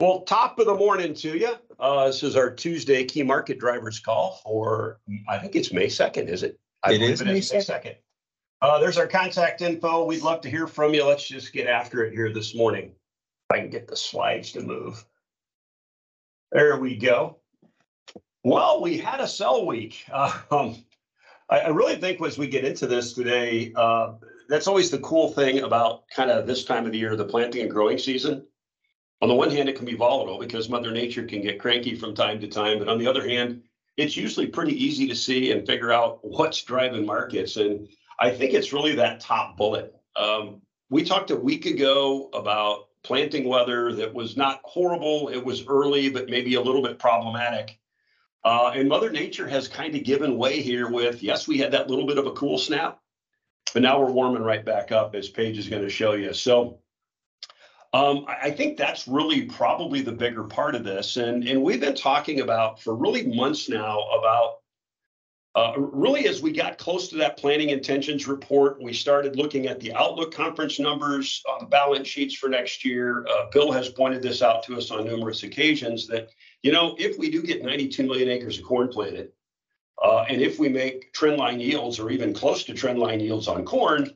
Well, top of the morning to you. Uh, this is our Tuesday key market drivers call for, I think it's May second, is it? I It is May 2nd. 2nd. Uh, there's our contact info. We'd love to hear from you. Let's just get after it here this morning. If I can get the slides to move. There we go. Well, we had a sell week. Um, I, I really think as we get into this today, uh, that's always the cool thing about kind of this time of the year, the planting and growing season. On the one hand, it can be volatile because Mother Nature can get cranky from time to time, but on the other hand, it's usually pretty easy to see and figure out what's driving markets. And I think it's really that top bullet. Um, we talked a week ago about planting weather that was not horrible. It was early, but maybe a little bit problematic. Uh, and Mother Nature has kind of given way here with, yes, we had that little bit of a cool snap, but now we're warming right back up as Paige is going to show you. So um, I, think that's really probably the bigger part of this. And, and we've been talking about for really months now about uh, really, as we got close to that planning intentions report, we started looking at the Outlook conference numbers the balance sheets for next year. Uh, Bill has pointed this out to us on numerous occasions that, you know, if we do get 92 million acres of corn planted, uh, and if we make trendline yields or even close to trendline yields on corn,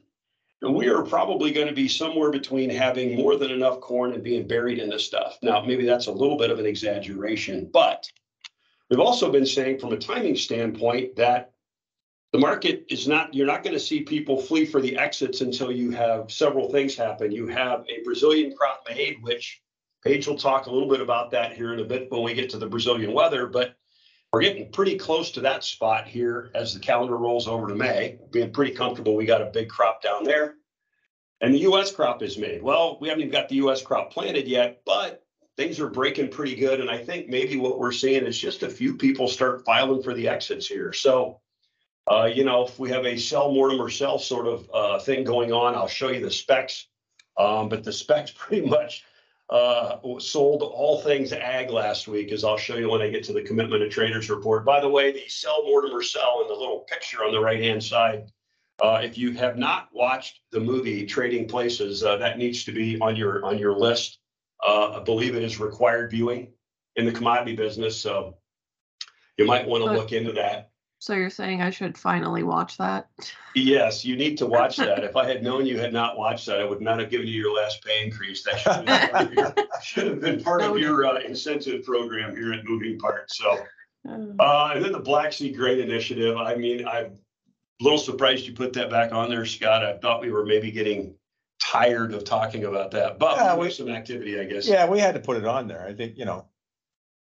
then we are probably going to be somewhere between having more than enough corn and being buried in this stuff. Now, maybe that's a little bit of an exaggeration, but We've also been saying from a timing standpoint that the market is not, you're not going to see people flee for the exits until you have several things happen. You have a Brazilian crop made, which Paige will talk a little bit about that here in a bit when we get to the Brazilian weather, but we're getting pretty close to that spot here as the calendar rolls over to May, being pretty comfortable. We got a big crop down there. And the US crop is made. Well, we haven't even got the US crop planted yet, but things are breaking pretty good. And I think maybe what we're seeing is just a few people start filing for the exits here. So, uh, you know, if we have a sell Mortimer sell sort of uh, thing going on, I'll show you the specs. Um, but the specs pretty much uh, sold all things ag last week, as I'll show you when I get to the commitment of traders report. By the way, the sell Mortimer sell in the little picture on the right hand side. Uh, if you have not watched the movie Trading Places, uh, that needs to be on your on your list. Uh, I believe it is required viewing in the commodity business, so you might want to look into that. So you're saying I should finally watch that? Yes, you need to watch that. If I had known you had not watched that, I would not have given you your last pay increase. That should have been part of your- should have been part of your uh, incentive program here at Moving Parts. So, Uh, uh, and then the Black Sea Grain Initiative, I mean, I'm a little surprised you put that back on there, Scott. I thought we were maybe getting tired of talking about that, but Yeah, we we- have some activity, I guess. Yeah, we had to put it on there. I think, you know.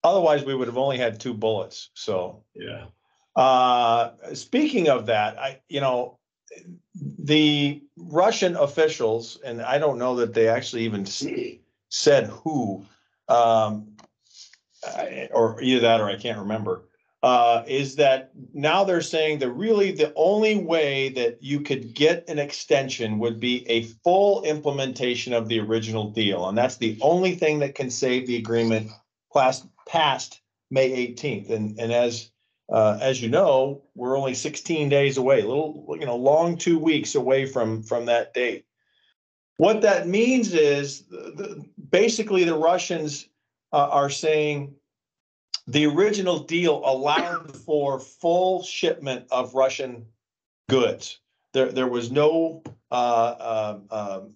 Otherwise, we would have only had two bullets. So, Yeah. Uh, speaking of that, I, you know, the Russian officials, and I don't know that they actually even said who, um, or either that or I can't remember, uh, is that now they're saying that really the only way that you could get an extension would be a full implementation of the original deal. And that's the only thing that can save the agreement past, past May eighteenth. And, and as, uh, as you know, we're only sixteen days away, a little, you know, long two weeks away from, from that date. What that means is, the, the- basically the Russians uh, are saying the original deal allowed for full shipment of Russian goods. There, there was no, uh, um, um,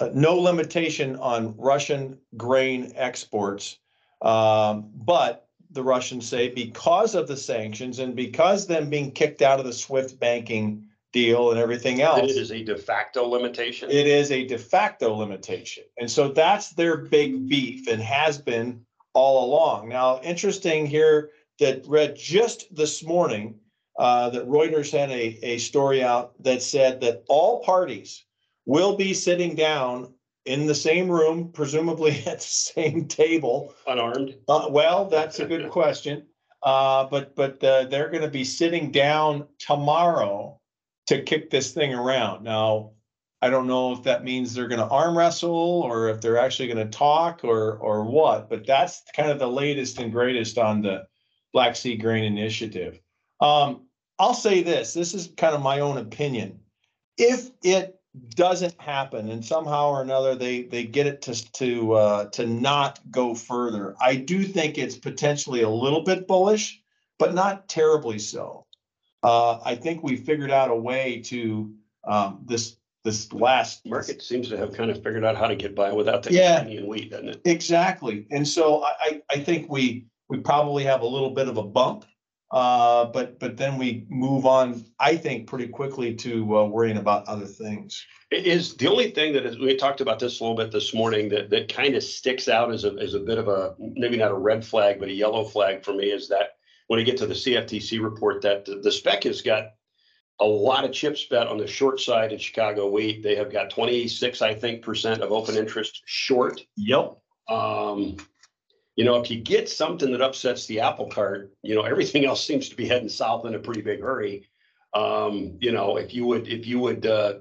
uh, no limitation on Russian grain exports. Um, but the Russians say because of the sanctions and because them being kicked out of the SWIFT banking deal and everything else. It is a de facto limitation. It is a de facto limitation. And so that's their big beef and has been all along. Now, interesting here that read just this morning, uh, that Reuters had a, a story out that said that all parties will be sitting down in the same room, presumably at the same table, Unarmed. uh, well, that's a good question. Uh, but, but, uh, they're gonna be sitting down tomorrow to kick this thing around. Now, I don't know if that means they're gonna arm wrestle or if they're actually gonna talk or, or what, but that's kind of the latest and greatest on the Black Sea Grain Initiative. Um, I'll say this, this is kind of my own opinion. If it doesn't happen and somehow or another they, they get it to, to, uh, to not go further, I do think it's potentially a little bit bullish, but not terribly so. Uh, I think we figured out a way to, um, this, this last. Market seems to have kind of figured out how to get by without the Yeah. Canadian wheat, doesn't it? Exactly. And so I, I, I think we, we probably have a little bit of a bump. Uh, but, but then we move on, I think, pretty quickly to, uh, worrying about other things. It is the only thing that is, we talked about this a little bit this morning that, that kind of sticks out as a, as a bit of a, maybe not a red flag, but a yellow flag for me is that when you get to the CFTC report, that the, the spec has got a lot of chips bet on the short side in Chicago wheat. They have got twenty-six, I think, percent of open interest short. Yep. Um, you know, if you get something that upsets the apple cart, you know, everything else seems to be heading south in a pretty big hurry. Um, you know, if you would, if you would, uh,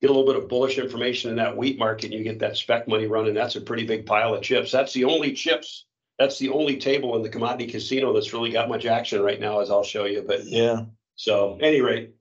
get a little bit of bullish information in that wheat market and you get that spec money running, that's a pretty big pile of chips. That's the only chips. That's the only table in the commodity casino that's really got much action right now, as I'll show you. But Yeah. so, any rate,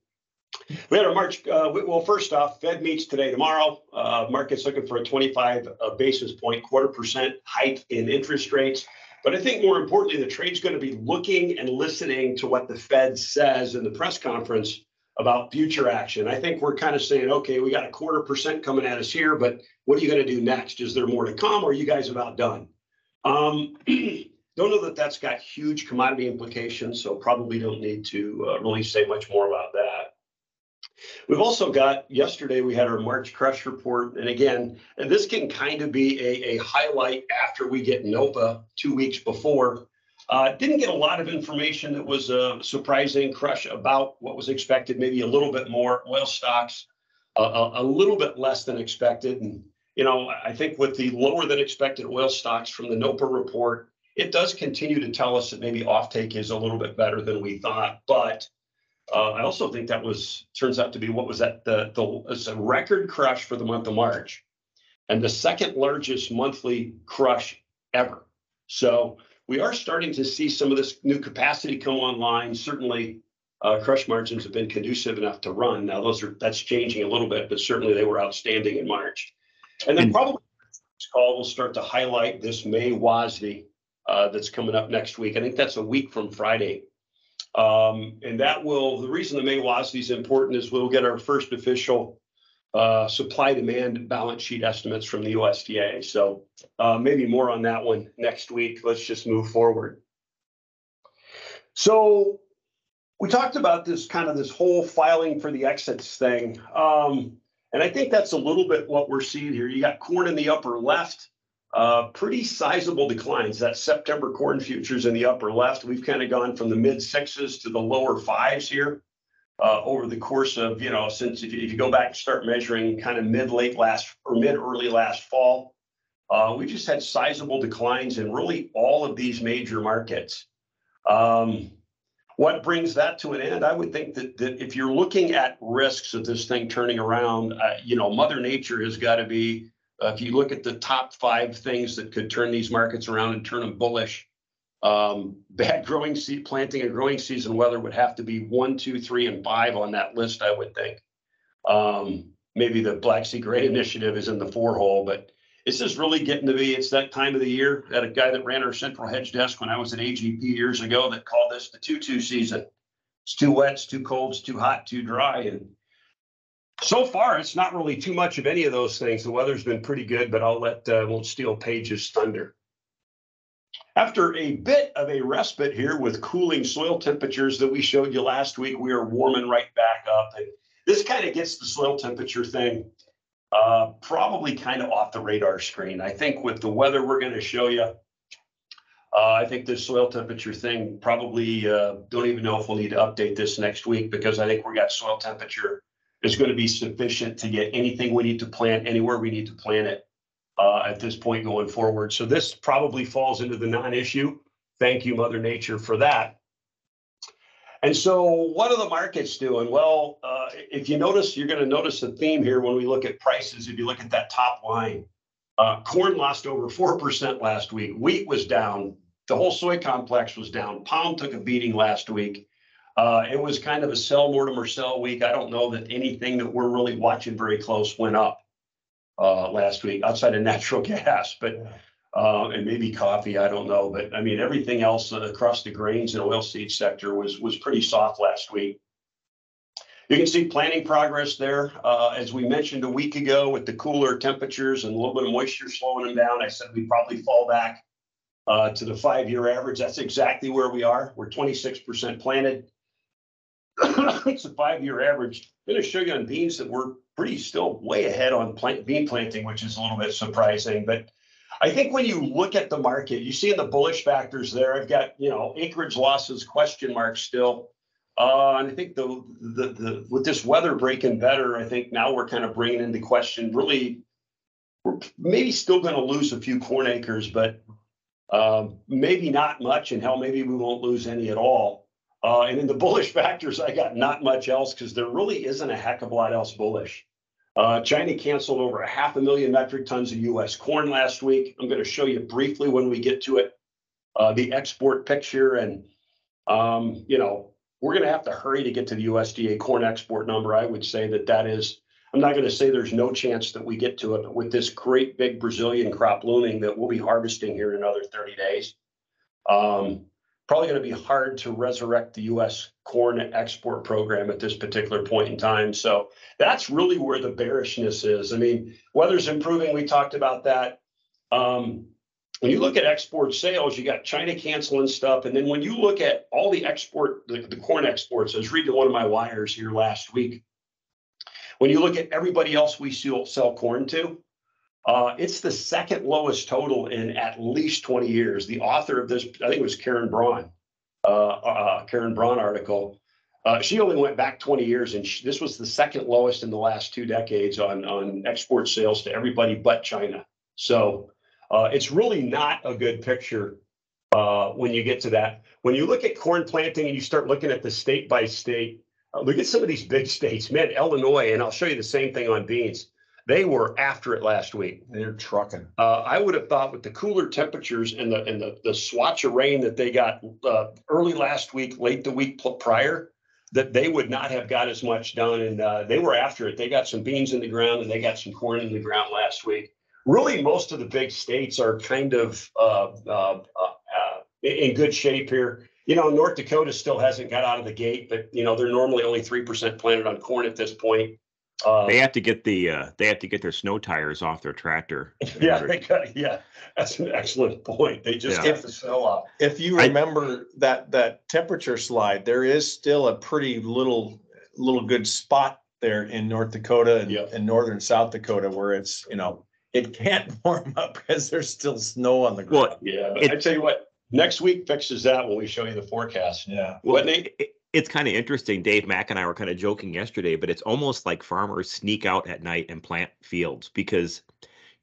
we had our March, uh, we- well, first off, Fed meets today, tomorrow. Uh, market's looking for a twenty-five uh, basis point, quarter percent hike in interest rates. But I think more importantly, the trade's going to be looking and listening to what the Fed says in the press conference about future action. I think we're kind of saying, okay, we got a quarter percent coming at us here, but what are you going to do next? Is there more to come or are you guys about done? Um, don't know that that's got huge commodity implications, so probably don't need to uh, really say much more about that. We've also got, yesterday, we had our March crush report, and again, and this can kind of be a, a highlight after we get NOPA two weeks before. Uh, didn't get a lot of information that was uh, surprising, crush about what was expected, maybe a little bit more oil stocks, a, a, a little bit less than expected. And, you know, I think with the lower than expected oil stocks from the NOPA report, it does continue to tell us that maybe offtake is a little bit better than we thought, but uh, I also think that was turns out to be what was that the the it's a record crush for the month of March, and the second largest monthly crush ever. So we are starting to see some of this new capacity come online. Certainly, uh, crush margins have been conducive enough to run. Now those are that's changing a little bit, but certainly they were outstanding in March. And then probably this call will start to highlight this May WASDE uh, that's coming up next week. I think that's a week from Friday. Um, and that will, the reason the WASDE is important is we'll get our first official uh, supply demand balance sheet estimates from the USDA. So uh, maybe more on that one next week. Let's just move forward. So we talked about this kind of this whole filing for the exits thing. Um, and I think that's a little bit what we're seeing here. You got corn in the upper left. Uh, pretty sizable declines. That September corn futures in the upper left, we've kind of gone from the mid sixes to the lower fives here uh, over the course of, you know, since if you, go back and start measuring kind of mid late last or mid early last fall, uh, we just had sizable declines in really all of these major markets. Um, what brings that to an end? I would think that, if you're looking at risks of this thing turning around, you know, Mother Nature has got to be uh, if you look at the top five things that could turn these markets around and turn them bullish, um, bad growing seed planting and growing season weather would have to be one, two, three, and five on that list. I would think. Um, maybe the Black Sea Grain Initiative is in the four hole, but this is really getting to be. It's that time of the year. That a guy that ran our central hedge desk when I was at AGP years ago that called this the two-two season. It's too wet, it's too cold, it's too hot, too dry, and so far, it's not really too much of any of those things. The weather's been pretty good, but I'll let, uh, won't steal Paige's thunder. After a bit of a respite here with cooling soil temperatures that we showed you last week, we are warming right back up. And this kind of gets the soil temperature thing uh, probably kind of off the radar screen. I think with the weather we're going to show you, uh, I think this soil temperature thing probably uh, don't even know if we'll need to update this next week because I think we got soil temperature is going to be sufficient to get anything we need to plant anywhere we need to plant it uh, at this point going forward. So this probably falls into the non-issue. Thank you, Mother Nature, for that. And so what are the markets doing? Well, uh, if you notice, you're going to notice a theme here when we look at prices. If you look at that top line, uh, corn lost over 4% last week. Wheat was down. The whole soy complex was down. Palm took a beating last week. Uh, it was kind of a sell Mortimer sell week. I don't know that anything that we're really watching very close went up uh, last week outside of natural gas, but uh, and maybe coffee, I don't know. But I mean, everything else across the grains and oilseed sector was was pretty soft last week. You can see planting progress there. Uh, as we mentioned a week ago with the cooler temperatures and a little bit of moisture slowing them down, I said we'd probably fall back uh, to the five-year average. That's exactly where we are. We're 26% planted. it's a five-year average. I'm going to show you on beans that we're pretty still way ahead on plant, bean planting, which is a little bit surprising. But I think when you look at the market, you see in the bullish factors there, I've got, you know, acreage losses question mark still. Uh, and I think the, the, the, with this weather breaking better, I think now we're kind of bringing into question really, we're maybe still going to lose a few corn acres, but um, maybe not much, and hell, maybe we won't lose any at all. Uh, and in the bullish factors, I got not much else because there really isn't a heck of a lot else bullish. Uh, China canceled over a half a million metric tons of U.S. corn last week. I'm going to show you briefly when we get to it uh, the export picture, and um, you know we're going to have to hurry to get to the USDA corn export number. I would say that that is. I'm not going to say there's no chance that we get to it, but with this great big Brazilian crop looming that we'll be harvesting here in another 30 days, um, probably going to be hard to resurrect the U.S. corn export program at this particular point in time. So that's really where the bearishness is. I mean, weather's improving. We talked about that. Um, when you look at export sales, you got China canceling stuff. And then when you look at all the export, the, the corn exports, I was reading one of my wires here last week. When you look at everybody else we sell, sell corn to, uh, it's the second lowest total in at least 20 years. The author of this, I think it was Karen Braun, uh, uh, Karen Braun article. Uh, she only went back 20 years, and she, this was the second lowest in the last two decades on, on export sales to everybody but China. So uh, it's really not a good picture uh, when you get to that. When you look at corn planting and you start looking at the state by state, uh, look at some of these big states, man, Illinois, and I'll show you the same thing on beans. They were after it last week. They're trucking. Uh, I would have thought with the cooler temperatures and the and the, the swatch of rain that they got uh, early last week, late the week prior, that they would not have got as much done. And uh, they were after it. They got some beans in the ground and they got some corn in the ground last week. Really, most of the big states are kind of uh, uh, uh, in good shape here. You know, North Dakota still hasn't got out of the gate, but you know they're normally only three percent planted on corn at this point. Uh, they have to get the uh, they have to get their snow tires off their tractor. Yeah, they got, yeah, that's an excellent point. They just Yeah. have the snow off. If you I- remember that, that temperature slide, there is still a pretty little, little good spot there in North Dakota and, Yep. and northern South Dakota where it's, you know, it can't warm up because there's still snow on the ground. Well, Yeah, but I tell you what, next week fixes that when we show you the forecast. Yeah. What Nate? it, it's kind of interesting. Dave Mack and I were kind of joking yesterday, but it's almost like farmers sneak out at night and plant fields because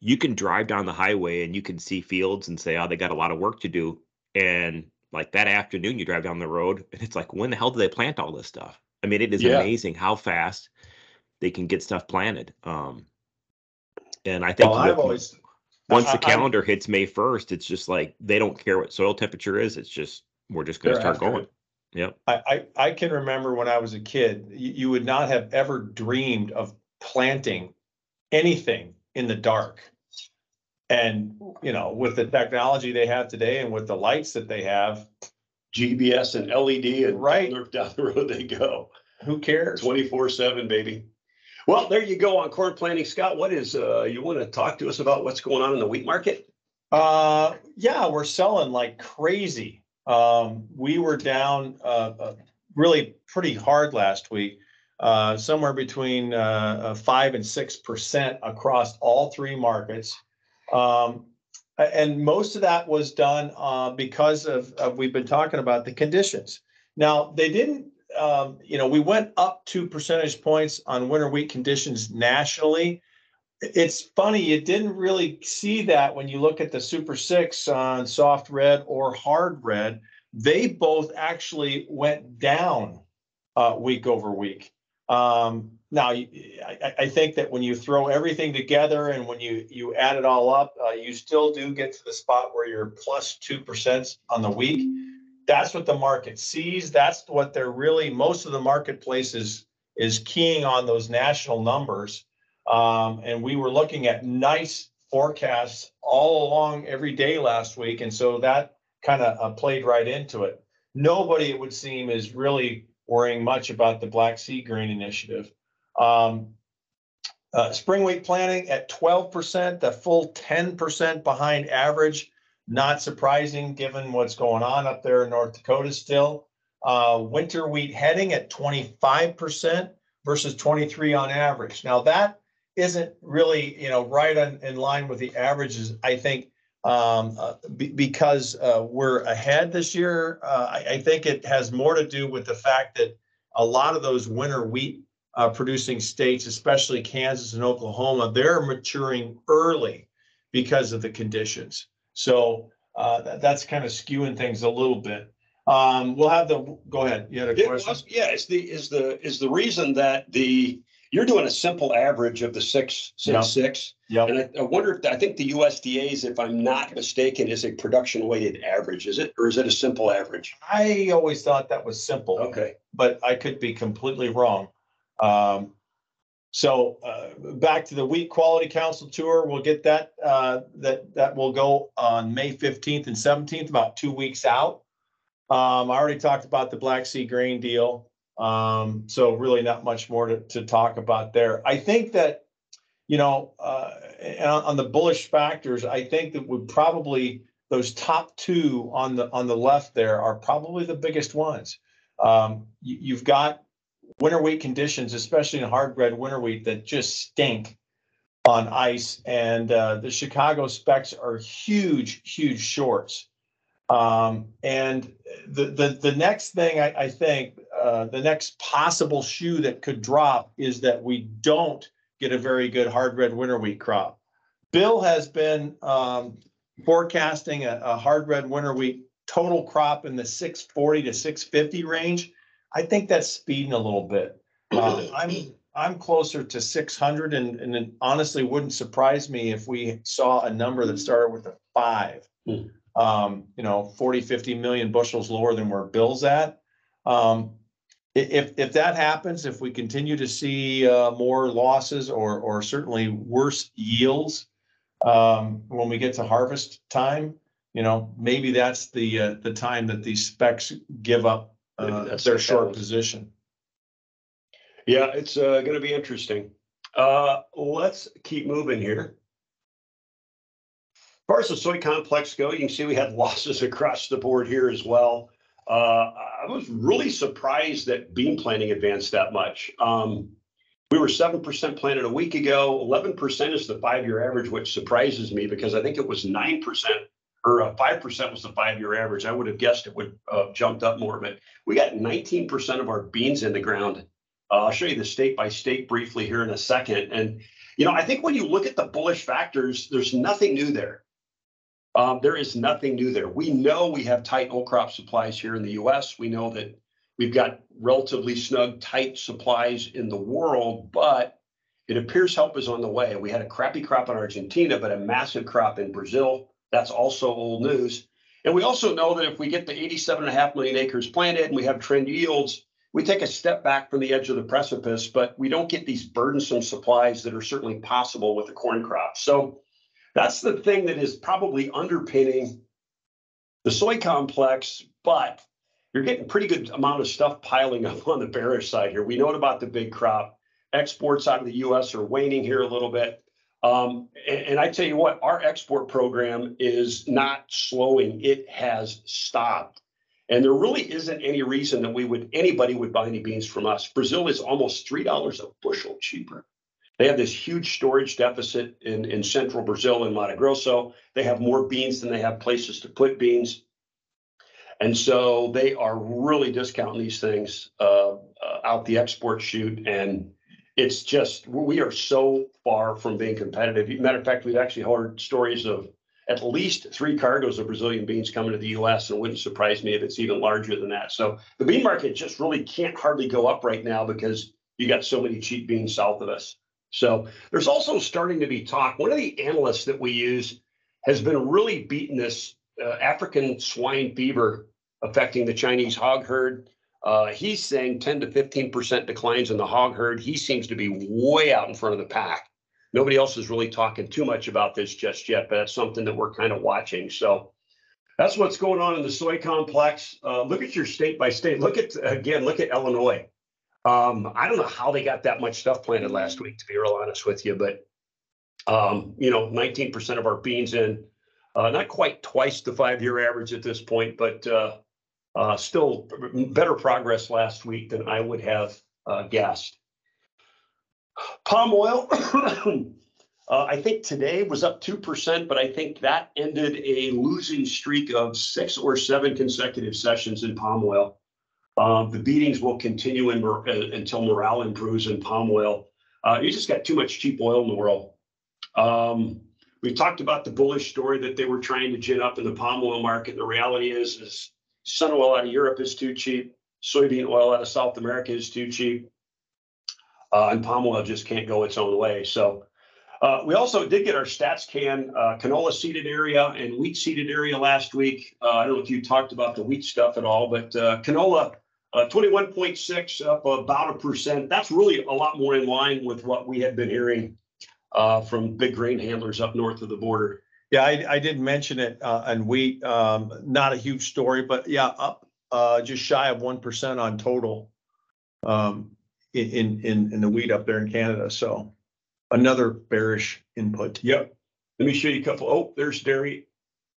you can drive down the highway and you can see fields and say, "Oh, they got a lot of work to do," and like that afternoon, you drive down the road and it's like, when the hell do they plant all this stuff? I mean, it is Yeah. amazing how fast they can get stuff planted. Um, and I think Well, I've always. once I- the I- calendar hits May first, it's just like they don't care what soil temperature is. It's just we're just going to start going. it. Yep. I, I, I can remember when I was a kid, you, you would not have ever dreamed of planting anything in the dark. And, you know, with the technology they have today and with the lights that they have, GPS and LED and Right. down the- road they go. who cares? Twenty-four seven, baby. Well, there you go on corn planting. Scott, what is, uh, you want to talk to us about what's going on in the wheat market? Uh, yeah, we're selling like crazy. Um, we were down, uh, uh, really pretty hard last week. Uh, somewhere between, uh, uh, five and six percent across all three markets. Um, and most of that was done, uh, because of, of, we've been talking about the conditions. Now, they didn't, um, you know, we went up two percentage points on winter wheat conditions nationally it's funny, you didn't really see that when you look at the Super Six on soft red or hard red. They both actually went down uh, week over week. Um, now, I think that when you throw everything together and when you you add it all up, uh, you still do get to the spot where you're plus two percent on the week. That's what the market sees. That's what they're really, most of the marketplace is, is keying on those national numbers. Um, and we were looking at nice forecasts all along every day last week. And so that kind of uh, played right into it. Nobody, it would seem, is really worrying much about the Black Sea Grain Initiative. Um, uh, spring wheat planting at twelve percent, the full ten percent behind average. Not surprising, given what's going on up there in North Dakota still. Uh, winter wheat heading at twenty-five percent versus twenty-three on average. Now that isn't really, you know, right on, in line with the averages, I think. Um, uh, be- because, uh, we're ahead this year. Uh, I, I think it has more to do with the fact that a lot of those winter wheat uh, producing states, especially Kansas and Oklahoma, they're maturing early because of the conditions. So uh, that, that's kind of skewing things a little bit. Um, we'll have the, go ahead. You had a It question? Yeah, it's the, is the, is the reason that the, you're doing a simple average of the six, Yeah. six, six. Yep. And I, I wonder if, I think the USDA's, if I'm not mistaken, is a production weighted average, is it, or is it a simple average? I always thought that was simple. Okay, but I could be completely wrong. Um, so, uh, back to the Wheat Quality Council tour, we'll get that, uh, that, that will go on May fifteenth and seventeenth, about two weeks out. Um, I already talked about the Black Sea grain deal. Um, so really not much more to, to talk about there. I think that, you know, uh, on, on the bullish factors, I think that would probably, those top two on the, on the left there are probably the biggest ones. Um, you, you've got winter wheat conditions, especially in hard red winter wheat that just stink on ice. And, uh, the Chicago specs are huge, huge shorts. Um, and the, the, the next thing I, I think, uh, the next possible shoe that could drop is that we don't get a very good hard red winter wheat crop. Bill has been, um, forecasting a, a hard red winter wheat total crop in the six forty to six fifty range. I think that's speeding a little bit. Uh, I'm, I'm closer to six hundred and, and it honestly wouldn't surprise me if we saw a number that started with a five. Hmm. Um, you know, 40, 50 million bushels lower than where Bill's at. Um, if, if that happens, if we continue to see, uh, more losses or, or certainly worse yields, um, when we get to harvest time, you know, maybe that's the, uh, the time that these specs give up, uh, their short position. yeah, it's, uh, gonna be interesting. Uh, let's keep moving here. As far as the soy complex go, you can see we had losses across the board here as well. Uh, I was really surprised that bean planting advanced that much. Um, we were seven percent planted a week ago. Eleven percent is the five-year average, which surprises me because I think it was nine percent or uh, five percent was the five-year average. I would have guessed it would uh, jumped up more, but we got nineteen percent of our beans in the ground. Uh, I'll show you the state by state briefly here in a second. And you know, I think when you look at the bullish factors, there's nothing new there. Um, there is nothing new there. We know we have tight old crop supplies here in the US. We know that we've got relatively snug, tight supplies in the world, but it appears help is on the way. We had a crappy crop in Argentina, but a massive crop in Brazil. That's also old news. And we also know that if we get the 87 and a half million acres planted and we have trend yields, we take a step back from the edge of the precipice, but we don't get these burdensome supplies that are certainly possible with the corn crop. So that's the thing that is probably underpinning the soy complex, but you're getting pretty good amount of stuff piling up on the bearish side here. We know about the big crop. Exports out of the US are waning here a little bit. Um, and, and I tell you what, our export program is not slowing. It has stopped. And there really isn't any reason that we would anybody would buy any beans from us. Brazil is almost three dollars a bushel cheaper. They have this huge storage deficit in, in central Brazil in Mato Grosso. They have more beans than they have places to put beans. And so they are really discounting these things uh, uh, out the export chute. And it's just, we are so far from being competitive. Matter of fact, we've actually heard stories of at least three cargoes of Brazilian beans coming to the US, and it wouldn't surprise me if it's even larger than that. So the bean market just really can't hardly go up right now because you got so many cheap beans south of us. So there's also starting to be talk. One of the analysts that we use has been really beating this uh, African swine fever affecting the Chinese hog herd. Uh, he's saying ten to fifteen percent declines in the hog herd. He seems to be way out in front of the pack. Nobody else is really talking too much about this just yet, but that's something that we're kind of watching. So that's what's going on in the soy complex. Uh, look at your state by state. Look at again. Look at Illinois. Um, I don't know how they got that much stuff planted last week, to be real honest with you, but um, you know, 19% of our beans in, uh, not quite twice the five-year average at this point, but uh, uh, still better progress last week than I would have uh, guessed. Palm oil, uh, I think today was up 2%, but I think that ended a losing streak of six or seven consecutive sessions in palm oil. Um, the beatings will continue in, uh, until morale improves in palm oil. Uh, you just got too much cheap oil in the world. Um, we talked about the bullish story that they were trying to gin up in the palm oil market. The reality is, is sun oil out of Europe is too cheap. Soybean oil out of South America is too cheap. Uh, and palm oil just can't go its own way. So uh, we also did get our stats can uh, canola seeded area and wheat seeded area last week. Uh, I don't know if you talked about the wheat stuff at all, but uh, canola uh, 21.6 up about a percent. That's really a lot more in line with what we had been hearing uh, from big grain handlers up north of the border. Yeah, I, I did mention it uh, on wheat. Um, not a huge story, but yeah, up uh, just shy of one percent on total. Um, in, in, in the wheat up there in Canada. So another bearish input. Yep. Let me show you a couple. Oh, there's dairy.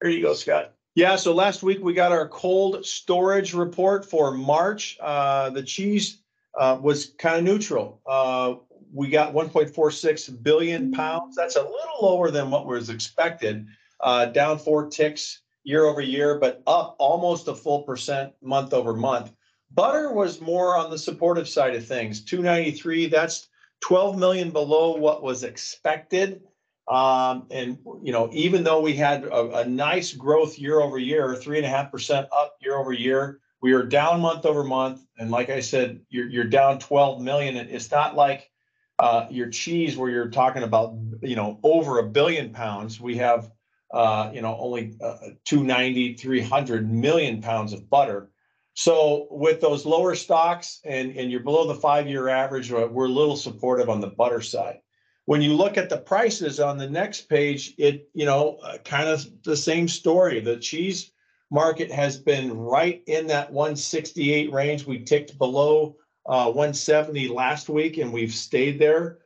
There you go, Scott. Yeah, so last week we got our cold storage report for March. Uh, the cheese uh, was kind of neutral. Uh, we got 1.46 billion pounds. That's a little lower than what was expected, uh, down four ticks year over year, but up almost a full percent month over month. Butter was more on the supportive side of things. 293, that's 12 million below what was expected. Um, and you know, even though we had a, a nice growth year over year, three and a half percent up year over year, we are down month over month. And like I said, you're you're down 12 million. It's not like uh, your cheese where you're talking about you know over a billion pounds. We have uh, you know only uh, 290, 300 million pounds of butter. So with those lower stocks and, and you're below the five-year average, uh, we're a little supportive on the butter side. When you look at the prices on the next page, it, you know, uh, kind of the same story. The cheese market has been right in that 168 range. We ticked below uh, 170 last week and we've stayed there.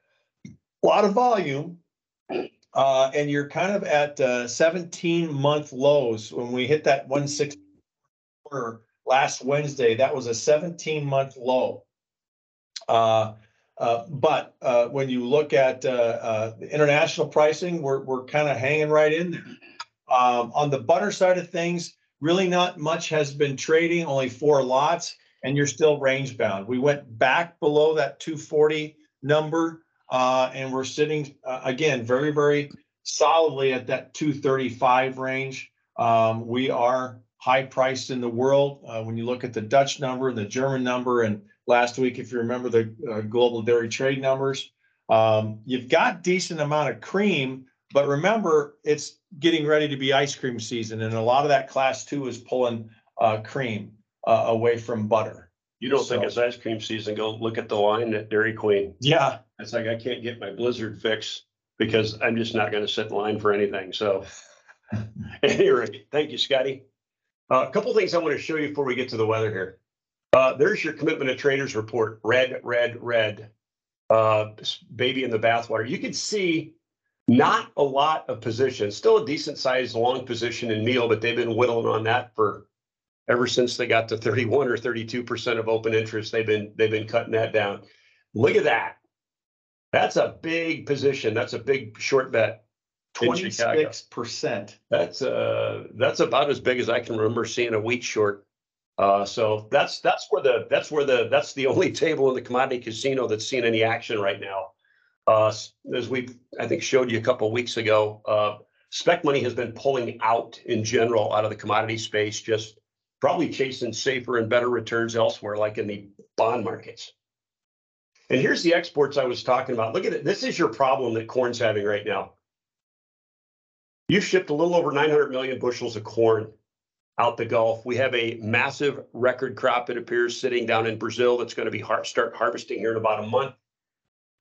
A lot of volume. Uh, and you're kind of at uh, 17 month lows when we hit that 160 last Wednesday. That was a 17 month low. Uh, but uh, when you look at uh, uh, the international pricing, we're, we're kind of hanging right in there. Um, on the butter side of things, really not much has been trading, only four lots, and you're still range bound. We went back below that 240 number, uh, and we're sitting again very, very solidly at that 235 range. Um, we are high priced in the world. Uh, when you look at the Dutch number and the German number, and last week, if you remember the uh, global dairy trade numbers, um, you've got decent amount of cream, but remember it's getting ready to be ice cream season, and a lot of that class two is pulling uh, cream uh, away from butter. You don't So- think it's ice cream season? Go look at the line at Dairy Queen. Yeah, It's like I can't get my Blizzard fix because I'm just not going to sit in line for anything. So, anyway, thank you, Scotty. Uh, a couple things I want to show you before we get to the weather here. Uh, there's your commitment to traders report. Red, red, red. Uh, baby in the bathwater. You can see not a lot of positions. Still a decent sized long position in meal, but they've been whittling on that for ever since they got to 31 or 32 percent of open interest. They've been they've been cutting that down. Look at that. That's a big position. That's a big short bet. twenty-six percent. That's uh that's about as big as I can remember seeing a wheat short. Uh, so that's that's where the that's where the that's the only table in the commodity casino that's seen any action right now. Uh, as we I think showed you a couple of weeks ago, uh, spec money has been pulling out in general out of the commodity space, just probably chasing safer and better returns elsewhere, like in the bond markets. And here's the exports I was talking about. Look at it. This is your problem that corn's having right now. You've shipped a little over 900 million bushels of corn out the Gulf. We have a massive record crop, it appears, sitting down in Brazil that's going to be har- start harvesting here in about a month.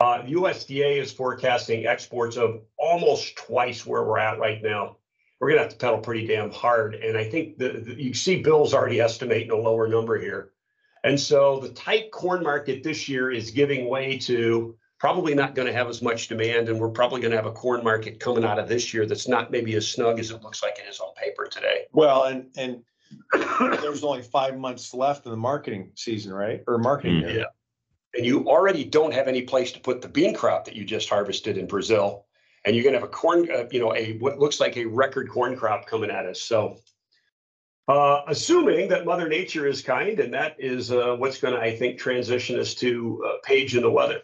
Uh, USDA is forecasting exports of almost twice where we're at right now. We're going to have to pedal pretty damn hard. And I think the, the- you see Bill's already estimating a lower number here. And so the tight corn market this year is giving way to probably not going to have as much demand. And we're probably going to have a corn market coming out of this year that's not maybe as snug as it looks like it is on paper today. Well, and, and there's only five months left in the marketing season, right? Or marketing Mm. year. Yeah. And you already don't have any place to put the bean crop that you just harvested in Brazil. And you're going to have a corn, uh, you know, a what looks like a record corn crop coming at us. So, uh, assuming that Mother Nature is kind, and that is uh, what's going to, I think, transition us to uh, Paige in the weather.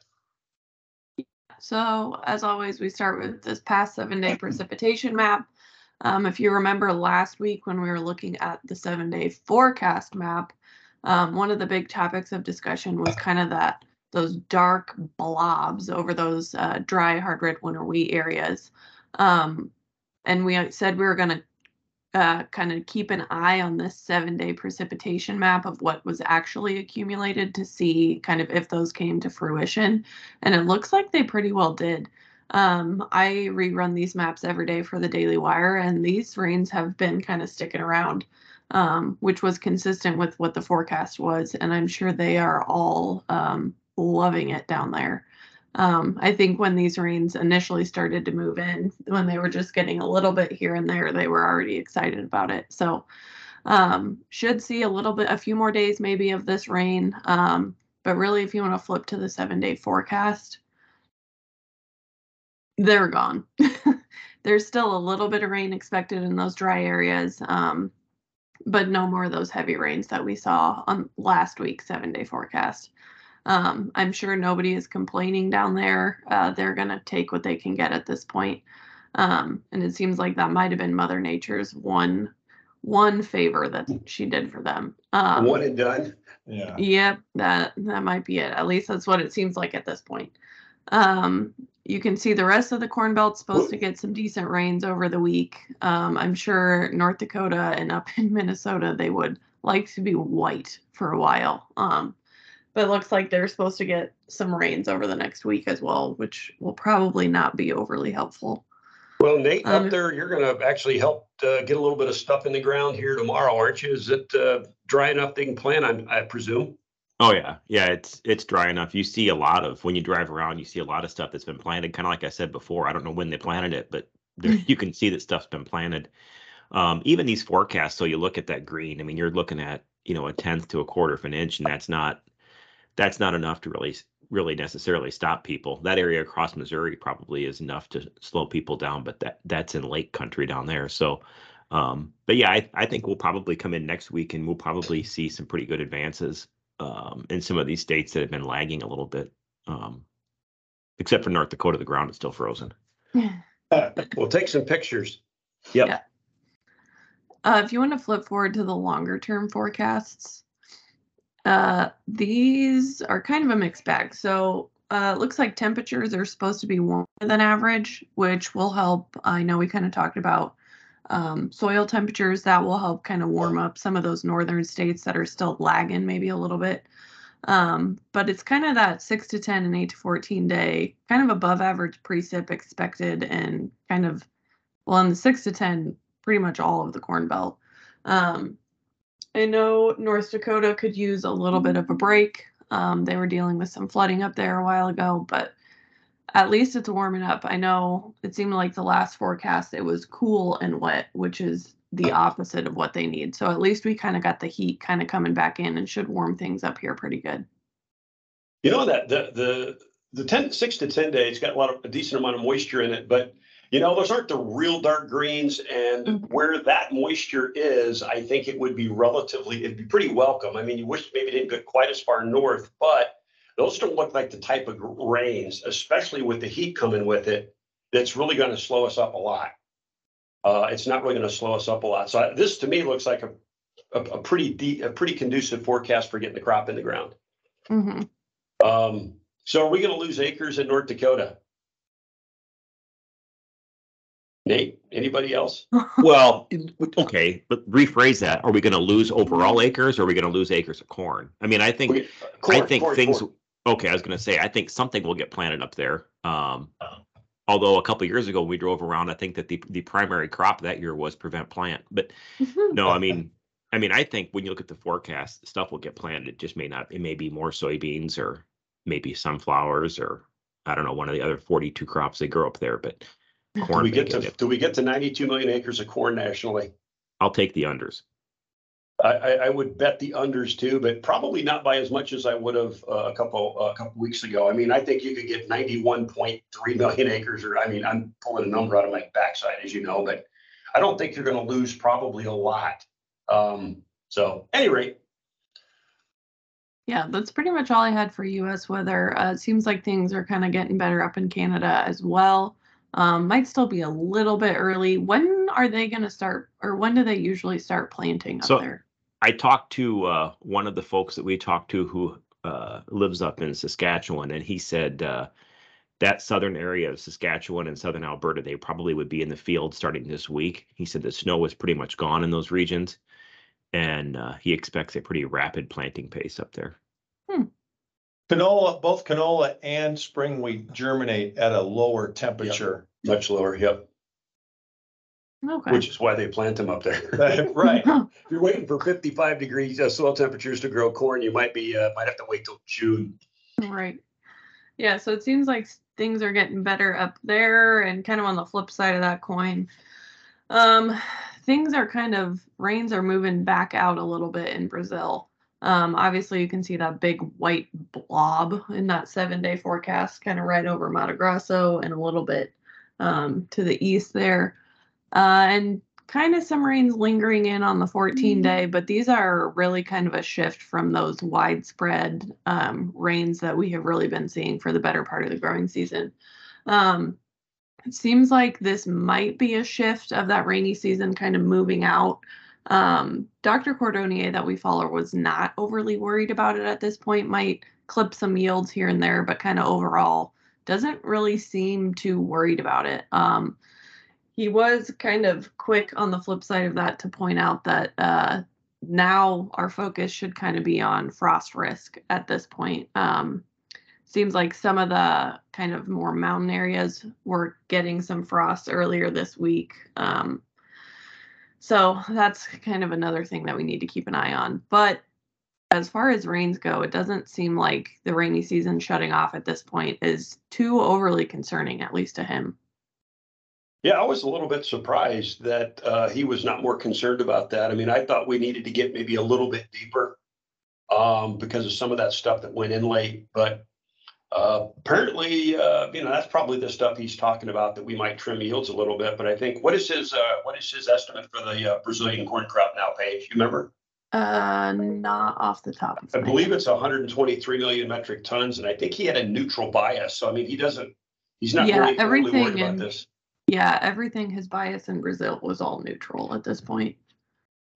So as always, we start with this past seven day precipitation map. Um, if you remember last week when we were looking at the seven day forecast map, um, one of the big topics of discussion was kind of that those dark blobs over those uh, dry hard red winter wheat areas. Um, and we said we were going to uh, kind of keep an eye on this seven day precipitation map of what was actually accumulated to see kind of if those came to fruition and it looks like they pretty well did. Um, I rerun these maps every day for the Daily Wire, and these rains have been kind of sticking around, um, which was consistent with what the forecast was. And I'm sure they are all um, loving it down there. Um, I think when these rains initially started to move in, when they were just getting a little bit here and there, they were already excited about it. So, um, should see a little bit, a few more days maybe of this rain. Um, but really, if you want to flip to the seven day forecast, they're gone. There's still a little bit of rain expected in those dry areas, um, but no more of those heavy rains that we saw on last week's seven day forecast. Um, I'm sure nobody is complaining down there. Uh, they're going to take what they can get at this point. Um, and it seems like that might have been Mother Nature's one one favor that she did for them. Um, One and done. Yeah. Yep, that that might be it. At least that's what it seems like at this point. Um, you can see the rest of the Corn Belt's supposed to get some decent rains over the week. Um, I'm sure North Dakota and up in Minnesota they would like to be white for a while. Um, but it looks like they're supposed to get some rains over the next week as well, which will probably not be overly helpful. Well, Nate, Um, up there, you're going to actually help uh, get a little bit of stuff in the ground here tomorrow, aren't you? Is it uh, dry enough they can plant? I, I presume. Oh yeah, yeah. It's it's dry enough. You see a lot of when you drive around, you see a lot of stuff that's been planted. Kind of like I said before. I don't know when they planted it, but there, you can see that stuff's been planted. Um, even these forecasts. So you look at that green. I mean, you're looking at you know a tenth to a quarter of an inch, and that's not that's not enough to really really necessarily stop people. That area across Missouri probably is enough to slow people down, but that that's in lake country down there. So. Um, but yeah, I, I think we'll probably come in next week and we'll probably see some pretty good advances um, in some of these states that have been lagging a little bit. Um, except for North Dakota, the ground is still frozen. We'll take some pictures. Yep. Yeah. Uh, if you want to flip forward to the longer term forecasts, uh, these are kind of a mixed bag. So uh, it looks like temperatures are supposed to be warmer than average, which will help. I know we kind of talked about um, soil temperatures that will help kind of warm up some of those northern states that are still lagging maybe a little bit. Um, but it's kind of that six to 10 and eight to 14 day, kind of above average precip expected and kind of, well, in the six to 10, pretty much all of the Corn Belt. Um, I know North Dakota could use a little bit of a break. Um, they were dealing with some flooding up there a while ago, but at least it's warming up. I know it seemed like the last forecast it was cool and wet, which is the opposite of what they need. So at least we kind of got the heat kind of coming back in and should warm things up here pretty good. You know that the the the 10 6 to 10 days got a lot of a decent amount of moisture in it, but you know, those aren't the real dark greens. And Mhm. where that moisture is, I think it would be relatively, it'd be pretty welcome. I mean, you wish maybe it didn't get quite as far north, but those don't look like the type of rains, especially with the heat coming with it, that's really going to slow us up a lot. Uh, it's not really going to slow us up a lot. So this to me looks like a, a, a pretty deep, a pretty conducive forecast for getting the crop in the ground. hmm Um, so are we going to lose acres in North Dakota? Nate, anybody else? Well, okay, but rephrase that. Are we going to lose overall acres or are we going to lose acres of corn? I mean, I think We- I corn, think corn, things. corn. Okay, I was going to say I think something will get planted up there. Um, Uh-huh. although a couple years ago we drove around, I think that the the primary crop that year was prevent plant. But no, I mean, I mean, I think when you look at the forecast, stuff will get planted. It just may not. It may be more soybeans or maybe sunflowers or I don't know one of the other forty-two crops they grow up there. But corn. Do we get get to, it. do we get to ninety-two million acres of corn nationally? I'll take the unders. I, I, I would bet the unders too, but probably not by as much as I would have uh, a couple, a couple weeks ago. I mean, I think you could get ninety-one point three million acres, or I mean, I'm pulling a number out of my backside, as you know, but I don't think you're gonna lose probably a lot. Um, so, any rate, Yeah, that's pretty much all I had for US weather. Uh, it seems like things are kind of getting better up in Canada as well. Um, might still be a little bit early. When are they going to start, or when do they usually start planting up So- there? I talked to uh, one of the folks that we talked to who uh, lives up in Saskatchewan, and he said uh, that southern area of Saskatchewan and southern Alberta, they probably would be in the field starting this week. He said the snow was pretty much gone in those regions, and uh, he expects a pretty rapid planting pace up there. Canola, both canola and spring wheat germinate at a lower temperature. much lower, yep, Okay. which is why they plant them up there. Right. If you're waiting for fifty-five degrees uh, soil temperatures to grow corn, you might be, uh, might have to wait till June. Right. Yeah, so it seems like things are getting better up there and kind of on the flip side of that coin. Um things are kind of rains are moving back out a little bit in Brazil. Um obviously you can see that big white blob in that 7-day forecast kind of right over Mato Grosso and a little bit um to the east there. Uh and kind of some rains lingering in on the 14 day, but these are really kind of a shift from those widespread um, rains that we have really been seeing for the better part of the growing season. Um, it seems like this might be a shift of that rainy season kind of moving out. Um, Dr. Cordonnier, that we follow, was not overly worried about it at this point, might clip some yields here and there, but kind of overall doesn't really seem too worried about it. Um, he was kind of quick on the flip side of that to point out that uh, now our focus should kind of be on frost risk at this point. Um, seems like some of the kind of more mountain areas were getting some frost earlier this week. Um, so that's kind of another thing that we need to keep an eye on. But as far as rains go, it doesn't seem like the rainy season shutting off at this point is too overly concerning, at least to him. Yeah, I was a little bit surprised that uh, he was not more concerned about that. I mean, I thought we needed to get maybe a little bit deeper um, because of some of that stuff that went in late. But uh, apparently, uh, you know, that's probably the stuff he's talking about that we might trim yields a little bit. But I think what is his uh, what is his estimate for the uh, Brazilian corn crop now, Paige? You remember? Uh, not off the top. Of I believe head. it's 123 million metric tons, and I think he had a neutral bias. So I mean, he doesn't. He's not Yeah, really, really everything worried about this. Yeah, everything his bias in Brazil was all neutral at this point.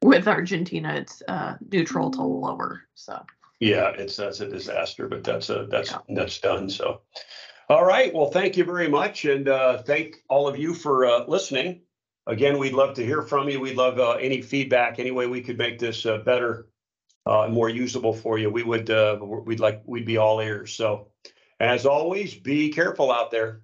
With Argentina, it's uh, neutral to lower. So Yeah, it's, that's a disaster, but that's a, that's, Yeah. that's done, so. All right, well, thank you very much, and uh, thank all of you for uh, listening. Again, we'd love to hear from you. We'd love uh, any feedback, any way we could make this uh, better, uh, more usable for you. We would, uh, we'd like, we'd be all ears, so. As always, be careful out there.